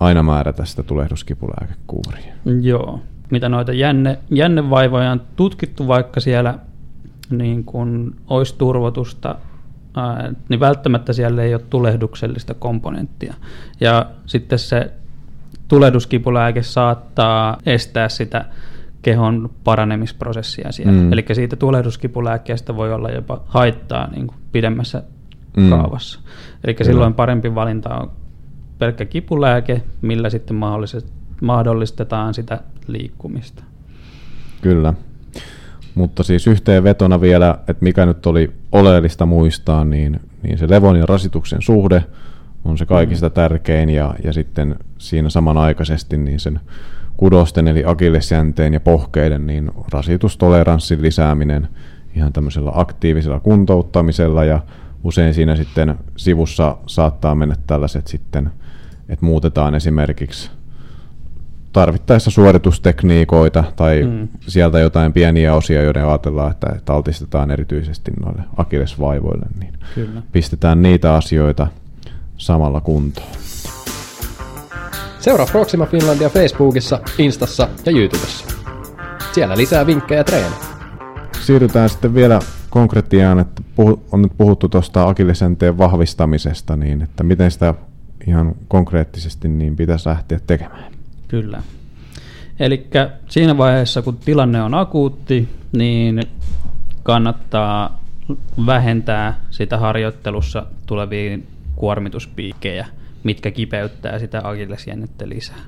aina määrätä sitä tulehduskipulääkekuuria. Joo. Mitä noita jänne, jännevaivoja on tutkittu, vaikka siellä niin kuin olisi turvotusta, ää, niin välttämättä siellä ei ole tulehduksellista komponenttia. Ja sitten se tulehduskipulääke saattaa estää sitä kehon paranemisprosessia siellä. Mm. Eli siitä tulehduskipulääkkeestä voi olla jopa haittaa niin kuin pidemmässä mm. kaavassa. Eli silloin parempi valinta on pelkkä kipulääke, millä sitten mahdollistetaan sitä liikkumista. Kyllä. Mutta siis yhteenvetona vielä, että mikä nyt oli oleellista muistaa, niin, niin se levon ja rasituksen suhde on se kaikista mm. tärkein ja, ja sitten siinä samanaikaisesti niin sen kudosten eli akillesjänteen ja pohkeiden niin rasitustoleranssin lisääminen ihan tämmöisellä aktiivisella kuntouttamisella ja usein siinä sitten sivussa saattaa mennä tällaiset sitten, että muutetaan esimerkiksi tarvittaessa suoritustekniikoita tai mm. sieltä jotain pieniä osia, joiden ajatellaan, että altistetaan erityisesti noille akillesvaivoille, niin Kyllä. pistetään niitä asioita samalla kuntoon. Seuraa Proxima Finlandia Facebookissa, Instassa ja YouTubessa. Siellä lisää vinkkejä treeni. Siirrytään sitten vielä konkretiaan, että on nyt puhuttu tuosta akillesjänteen vahvistamisesta, niin että miten sitä ihan konkreettisesti niin pitäisi lähteä tekemään. Kyllä. Eli siinä vaiheessa, kun tilanne on akuutti, niin kannattaa vähentää sitä harjoittelussa tuleviin kuormituspiikkejä – mitkä kipeyttää sitä akillesjännettä lisää.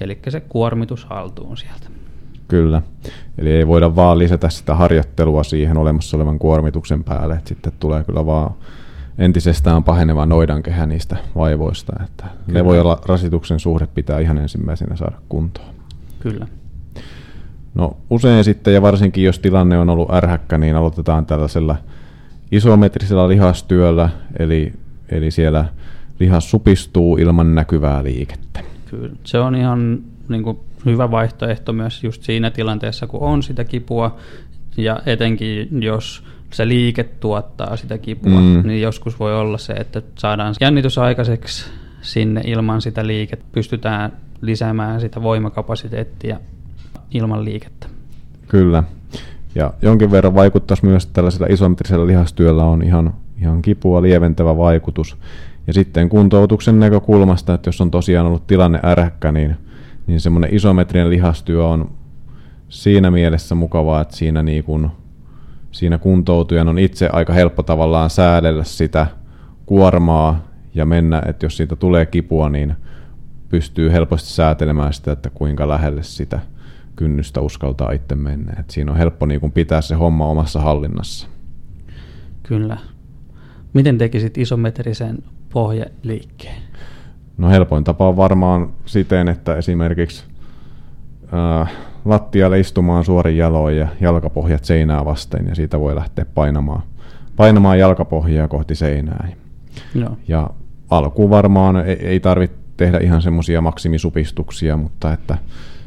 Eli se kuormitus haltuun sieltä. Kyllä. Eli ei voida vaan lisätä sitä harjoittelua siihen olemassa olevan kuormituksen päälle. että sitten tulee kyllä vaan entisestään paheneva noidankehä niistä vaivoista. Että levo- ja rasituksen suhde pitää ihan ensimmäisenä saada kuntoon. Kyllä. No usein sitten, ja varsinkin jos tilanne on ollut ärhäkkä, niin aloitetaan tällaisella isometrisellä lihastyöllä, eli, eli siellä lihas supistuu ilman näkyvää liikettä. Kyllä, se on ihan niin kuin, hyvä vaihtoehto myös just siinä tilanteessa, kun on sitä kipua, ja etenkin jos se liike tuottaa sitä kipua, mm. niin joskus voi olla se, että saadaan jännitys aikaiseksi sinne ilman sitä liikettä, pystytään lisäämään sitä voimakapasiteettia. ilman liikettä. Kyllä. Ja jonkin verran vaikuttaisi myös että tällaisella isometrisellä lihastyöllä on ihan, ihan kipua lieventävä vaikutus. Ja sitten kuntoutuksen näkökulmasta, että jos on tosiaan ollut tilanne ärhäkkä, niin, niin semmoinen isometrinen lihastyö on siinä mielessä mukavaa, että siinä, niin kuin, siinä kuntoutujan on itse aika helppo tavallaan säädellä sitä kuormaa ja mennä, että jos siitä tulee kipua, niin pystyy helposti säätelemään sitä, että kuinka lähelle sitä kynnystä uskaltaa itse mennä. Et siinä on helppo niin kuin pitää se homma omassa hallinnassa. Kyllä. Miten tekisit isometrisen pohjeliikkeen? No helpoin tapa on varmaan siten, että esimerkiksi ää, lattialle istumaan suorin jaloin ja jalkapohjat seinää vasten ja siitä voi lähteä painamaan, painamaan jalkapohjaa kohti seinää. Joo. Ja alkuun varmaan ei, ei tarvitse tehdä ihan semmoisia maksimisupistuksia, mutta että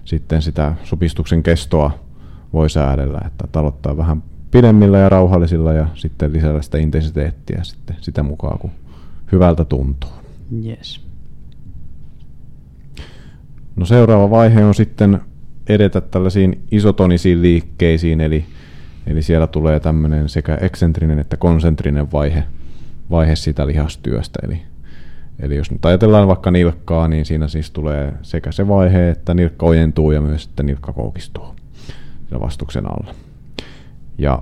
sitten sitä supistuksen kestoa voi säädellä, että aloittaa vähän pidemmillä ja rauhallisilla ja sitten lisätä sitä intensiteettiä sitten sitä mukaan, kun hyvältä tuntuu. Yes. No seuraava vaihe on sitten edetä tällaisiin isotonisiin liikkeisiin, eli, eli siellä tulee tämmöinen sekä eksentrinen että konsentrinen vaihe, vaihe sitä lihastyöstä. Eli, eli jos nyt ajatellaan vaikka nilkkaa, niin siinä siis tulee sekä se vaihe, että nilkka ojentuu ja myös että nilkka koukistuu vastuksen alla. Ja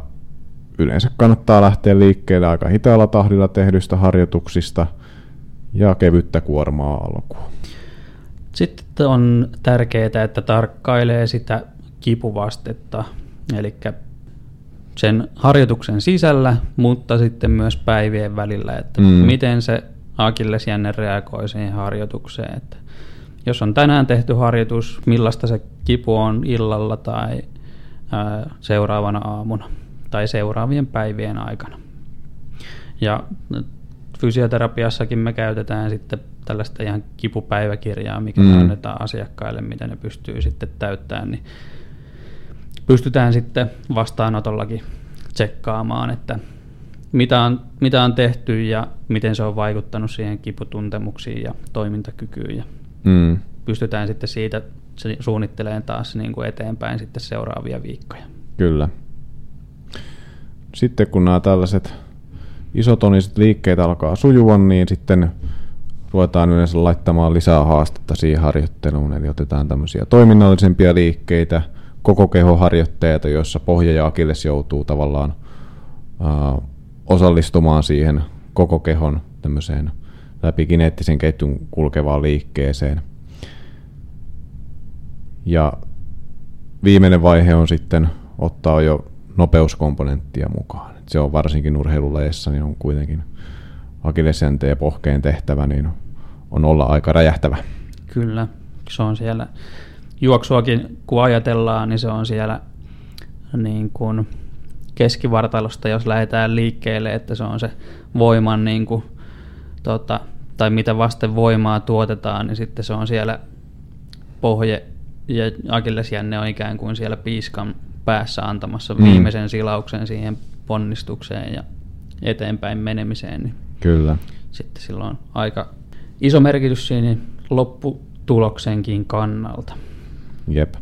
yleensä kannattaa lähteä liikkeelle aika hitaalla tahdilla tehdyistä harjoituksista ja kevyttä kuormaa alkuun. Sitten on tärkeää, että tarkkailee sitä kipuvastetta, eli sen harjoituksen sisällä, mutta sitten myös päivien välillä, että mm. miten se akillesjänne reagoi siihen harjoitukseen. Että jos on tänään tehty harjoitus, millaista se kipu on illalla tai ää, seuraavana aamuna tai seuraavien päivien aikana. Ja fysioterapiassakin me käytetään sitten tällaista ihan kipupäiväkirjaa, mikä mm. annetaan asiakkaille, mitä ne pystyy sitten täyttämään, niin pystytään sitten vastaanotollakin tsekkaamaan, että mitä on, mitä on tehty ja miten se on vaikuttanut siihen kiputuntemuksiin ja toimintakykyyn. Ja mm. Pystytään sitten siitä suunnittelemaan taas niin kuin eteenpäin sitten seuraavia viikkoja. Kyllä. Sitten kun nämä tällaiset isotoniset liikkeet alkaa sujua, niin sitten ruvetaan yleensä laittamaan lisää haastetta siihen harjoitteluun. Eli otetaan tämmöisiä toiminnallisempia liikkeitä, koko kehoharjoitteita, joissa pohja ja akilles joutuu tavallaan ää, osallistumaan siihen koko kehon tämmöiseen läpi kineettisen ketjun kulkevaan liikkeeseen. Ja viimeinen vaihe on sitten ottaa jo nopeuskomponenttia mukaan. Se on varsinkin urheilulajeissa, niin on kuitenkin akillesjänteen ja pohkeen tehtävä, niin on olla aika räjähtävä. Kyllä, se on siellä juoksuakin, kun ajatellaan, niin se on siellä niin kuin keskivartalosta, jos lähdetään liikkeelle, että se on se voiman, niin kuin, tota, tai mitä vasten voimaa tuotetaan, niin sitten se on siellä pohje ja akillesjänne on ikään kuin siellä piiskan päässä antamassa mm. viimeisen silauksen siihen ponnistukseen ja eteenpäin menemiseen. Niin Kyllä. Sitten silloin on aika iso merkitys siinä lopputuloksenkin kannalta. Jep.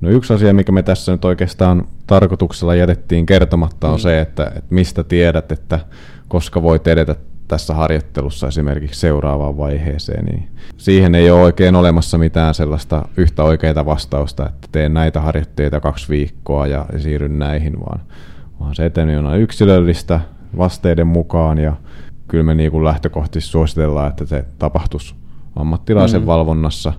No yksi asia, mikä me tässä nyt oikeastaan tarkoituksella jätettiin kertomatta, on mm. se, että, että mistä tiedät, että koska voit edetä tässä harjoittelussa esimerkiksi seuraavaan vaiheeseen, niin siihen ei ole oikein olemassa mitään sellaista yhtä oikeaa vastausta, että teen näitä harjoitteita kaksi viikkoa ja siirryn näihin, vaan, vaan se eteneminen on yksilöllistä vasteiden mukaan ja kyllä me niin kuin lähtökohtaisesti suositellaan, että se tapahtuisi ammattilaisen mm. valvonnassa.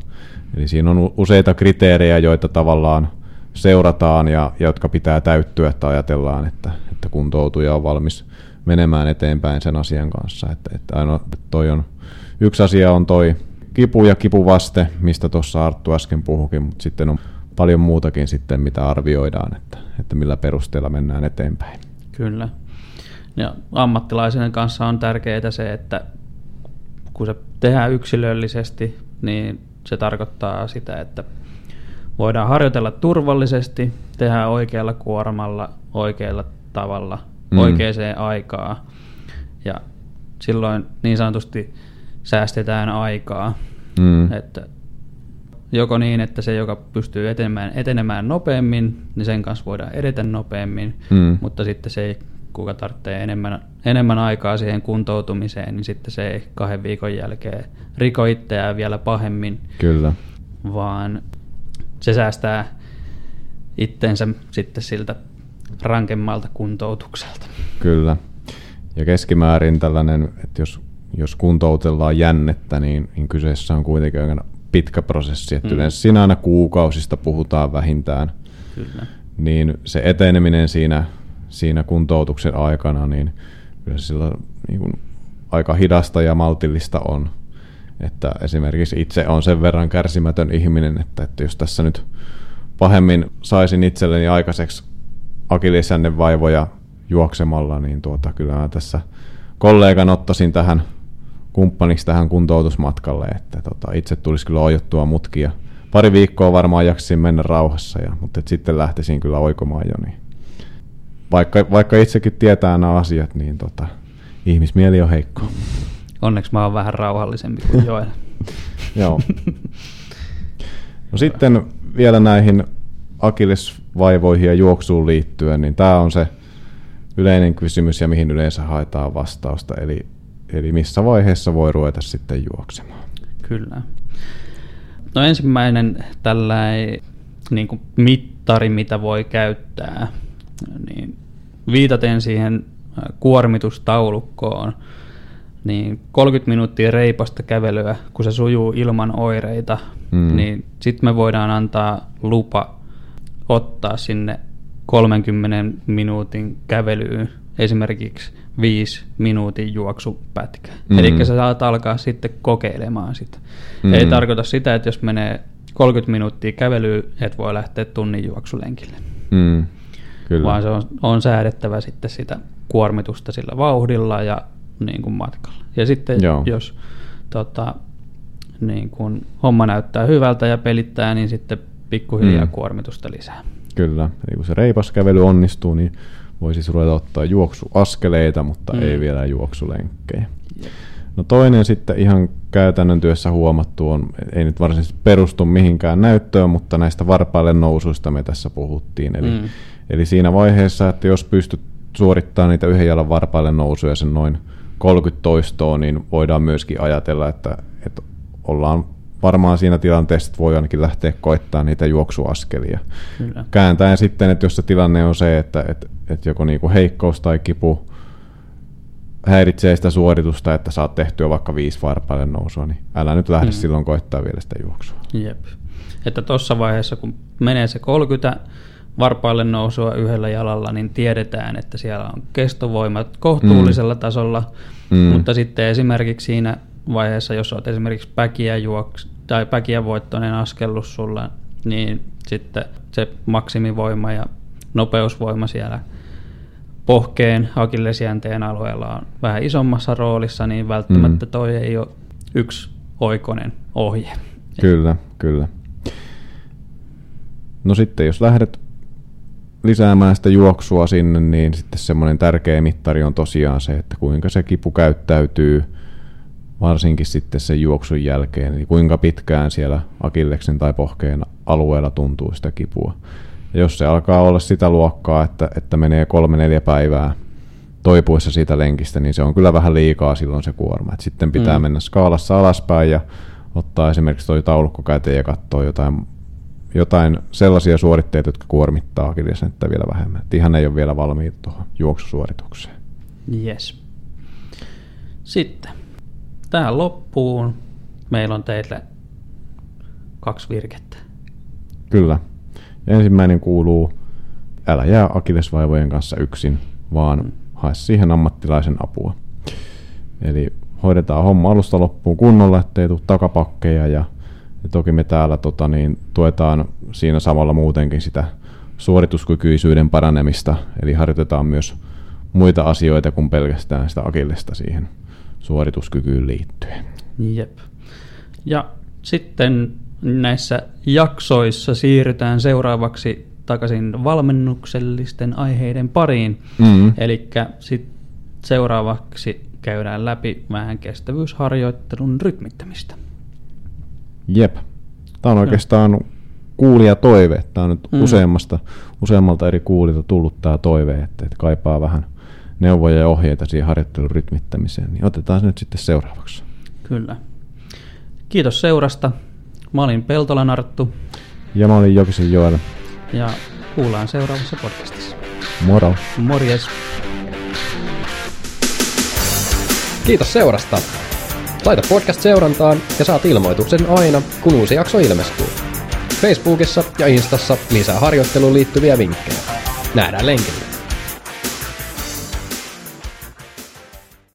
Eli siinä on useita kriteerejä, joita tavallaan seurataan ja, ja jotka pitää täyttyä, että ajatellaan, että, että kuntoutuja on valmis menemään eteenpäin sen asian kanssa. Että, että ainoa, toi on, yksi asia on toi kipu ja kipuvaste, mistä tuossa Arttu äsken puhukin, mutta sitten on paljon muutakin sitten, mitä arvioidaan, että, että millä perusteella mennään eteenpäin. Kyllä. Ja ammattilaisen kanssa on tärkeää se, että kun se tehdään yksilöllisesti, niin se tarkoittaa sitä, että voidaan harjoitella turvallisesti, tehdä oikealla kuormalla, oikealla tavalla, mm. oikeaan aikaan. Ja silloin niin sanotusti säästetään aikaa. Mm. Että joko niin, että se, joka pystyy etenemään, etenemään nopeammin, niin sen kanssa voidaan edetä nopeammin, Mm. mutta sitten se, kuka tarvitsee enemmän, enemmän aikaa siihen kuntoutumiseen, niin sitten se ei kahden viikon jälkeen riko itseään vielä pahemmin, Kyllä. vaan se säästää itsensä sitten siltä rankemmalta kuntoutukselta. Kyllä. Ja keskimäärin tällainen, että jos, jos kuntoutellaan jännettä, niin, niin kyseessä on kuitenkin pitkä prosessi. Että Mm. yleensä siinä aina kuukausista puhutaan vähintään. Kyllä. Niin se eteneminen siinä, siinä kuntoutuksen aikana, niin kyllä sillä niin kuin aika hidasta ja maltillista on. Että esimerkiksi itse on sen verran kärsimätön ihminen, että, että jos tässä nyt pahemmin saisin itselleni aikaiseksi akillisjännen vaivoja juoksemalla, niin tuota, kyllä mä tässä kollegan ottaisin tähän kumppaniksi tähän kuntoutusmatkalle, että tota, itse tulisi kyllä ojottua mutkia. Pari viikkoa varmaan jaksin mennä rauhassa, ja, mutta et sitten lähtisin kyllä oikomaan jo. Niin. Vaikka, vaikka itsekin tietää nämä asiat, niin tota, ihmismieli on heikko. Onneksi mä oon vähän rauhallisempi kuin Joel. Joo. No sitten vielä näihin akillesvaivoihin ja juoksuun liittyen, niin tämä on se yleinen kysymys ja mihin yleensä haetaan vastausta. Eli, eli missä vaiheessa voi ruveta sitten juoksemaan. Kyllä. No ensimmäinen tällainen niin kuin mittari, mitä voi käyttää, niin viitaten siihen kuormitustaulukkoon, niin 30 minuuttia reipasta kävelyä, kun se sujuu ilman oireita, mm. niin sitten me voidaan antaa lupa ottaa sinne 30 minuutin kävelyyn esimerkiksi 5 minuutin juoksupätkä. Mm. Mm. Eli sä saat alkaa sitten kokeilemaan sitä. Mm. Mm. Ei tarkoita sitä, että jos menee 30 minuuttia kävelyyn, et voi lähteä tunnin juoksulenkille. Mm, kyllä. Vaan se on, on säädettävä sitten sitä kuormitusta sillä vauhdilla ja niin kuin matkalla. Ja sitten Joo. Jos tota, niin kuin homma näyttää hyvältä ja pelittää, niin sitten pikkuhiljaa mm. kuormitusta lisää. Kyllä. Eli kun se reipas kävely onnistuu, niin voi siis ruveta ottaa juoksuaskeleita, mutta mm. Ei vielä juoksulenkkejä. No toinen sitten ihan käytännön työssä huomattu on, ei nyt varsinaisesti perustu mihinkään näyttöön, mutta näistä varpaille nousuista me tässä puhuttiin. Eli. Mm. eli siinä vaiheessa, että jos pystyt suorittamaan niitä yhden jalan varpaille nousuja sen noin 30 toistoa, niin voidaan myöskin ajatella, että, että ollaan varmaan siinä tilanteessa, voi ainakin lähteä koittaa niitä juoksuaskelia. Kyllä. Kääntäen sitten, että jos se tilanne on se, että, että, että joko niinku heikkous tai kipu häiritsee sitä suoritusta, että saat tehtyä vaikka viisi varpaille nousua, niin älä nyt lähde mm. Silloin koittaa vielä sitä juoksua. Jep. Että tuossa vaiheessa, kun menee se 30 varpaille nousua yhdellä jalalla, niin tiedetään, että siellä on kestovoimat kohtuullisella mm. tasolla, mm. mutta sitten esimerkiksi siinä vaiheessa, jos olet esimerkiksi päkiä, juoks, tai päkiä voittoinen askellus sulla, niin sitten se maksimivoima ja nopeusvoima siellä pohkeen akillesjänteen alueella on vähän isommassa roolissa, niin välttämättä Mm. toi ei ole yksi oikonen ohje. Kyllä, kyllä. No sitten jos lähdet lisäämään sitä juoksua sinne, niin sitten semmoinen tärkeä mittari on tosiaan se, että kuinka se kipu käyttäytyy varsinkin sitten sen juoksun jälkeen, eli kuinka pitkään siellä akilleksen tai pohkeen alueella tuntuu sitä kipua. Ja jos se alkaa olla sitä luokkaa, että, että menee kolme neljä päivää toipuessa siitä lenkistä, niin se on kyllä vähän liikaa silloin se kuorma. Et sitten pitää mm. Mennä skaalassa alaspäin ja ottaa esimerkiksi toi taulukko käteen ja katsoa jotain, jotain sellaisia suoritteita, jotka kuormittaa akillesnettä vielä vähemmän. Et ihan ei ole vielä valmiit tuohon juoksusuoritukseen. Yes. Sitten tähän loppuun meillä on teille kaksi virkettä. Kyllä. Ja ensimmäinen kuuluu, älä jää akillesvaivojen kanssa yksin, vaan hae siihen ammattilaisen apua. Eli hoidetaan homma alusta loppuun kunnolla, ettei tule takapakkeja ja, ja toki me täällä tota, niin, tuetaan siinä samalla muutenkin sitä suorituskykyisyyden paranemista, eli harjoitetaan myös muita asioita kuin pelkästään sitä akillesta siihen suorituskykyyn liittyen. Jep. Ja sitten näissä jaksoissa siirrytään seuraavaksi takaisin valmennuksellisten aiheiden pariin. Mm. Eli seuraavaksi käydään läpi vähän kestävyysharjoittelun rytmittämistä. Jep, Tämä on oikeastaan kuulija toive. Tämä on nyt Mm. mm. useammasta, useammalta eri kuulilta tullut tämä toive, että, että kaipaa vähän neuvoja ja ohjeita siihen harjoittelun rytmittämiseen. Niin otetaan se nyt sitten seuraavaksi. Kyllä. Kiitos seurasta. Mä olin Peltolan Arttu Ja mä olin Jokisen Joel. ja kuullaan seuraavassa podcastissa. Moro! Morjes. Kiitos seurasta. Laita podcast seurantaan ja saat ilmoituksen aina, kun uusi jakso ilmestyy. Facebookissa ja Instassa lisää harjoitteluun liittyviä vinkkejä. Nähdään lenkillä.